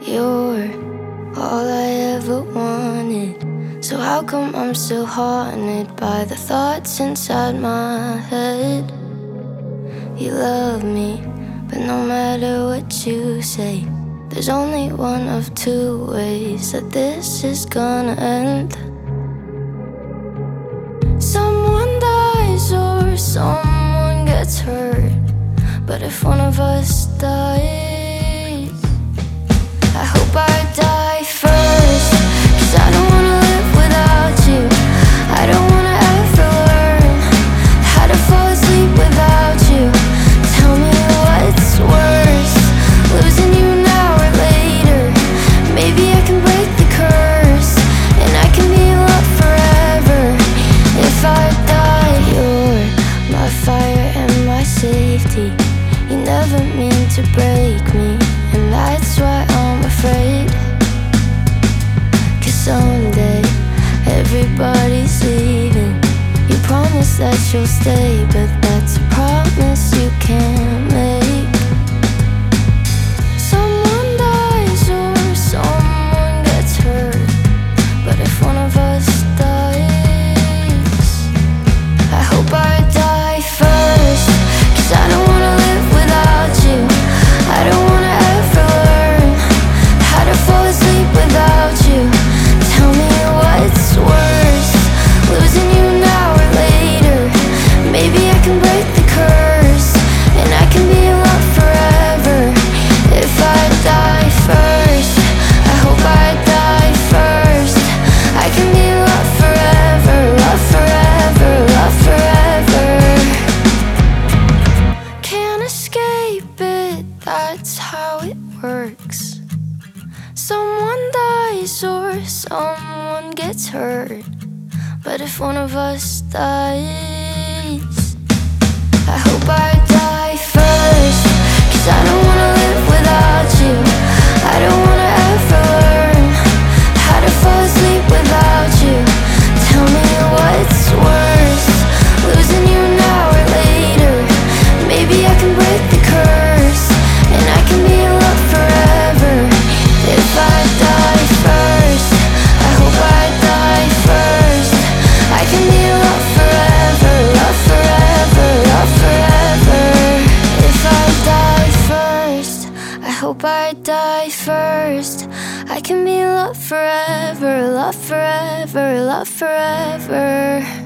You're all I ever wanted. So, how come I'm still haunted by the thoughts inside my head? You love me, but no matter what you say, there's only one of two ways that this is gonna end. Someone dies or someone gets hurt, but if one of us dies, that you'll stay, but that's someone dies or someone gets hurt. But if one of us dies, I hope I. I die first, I can be loved forever, love forever, love forever.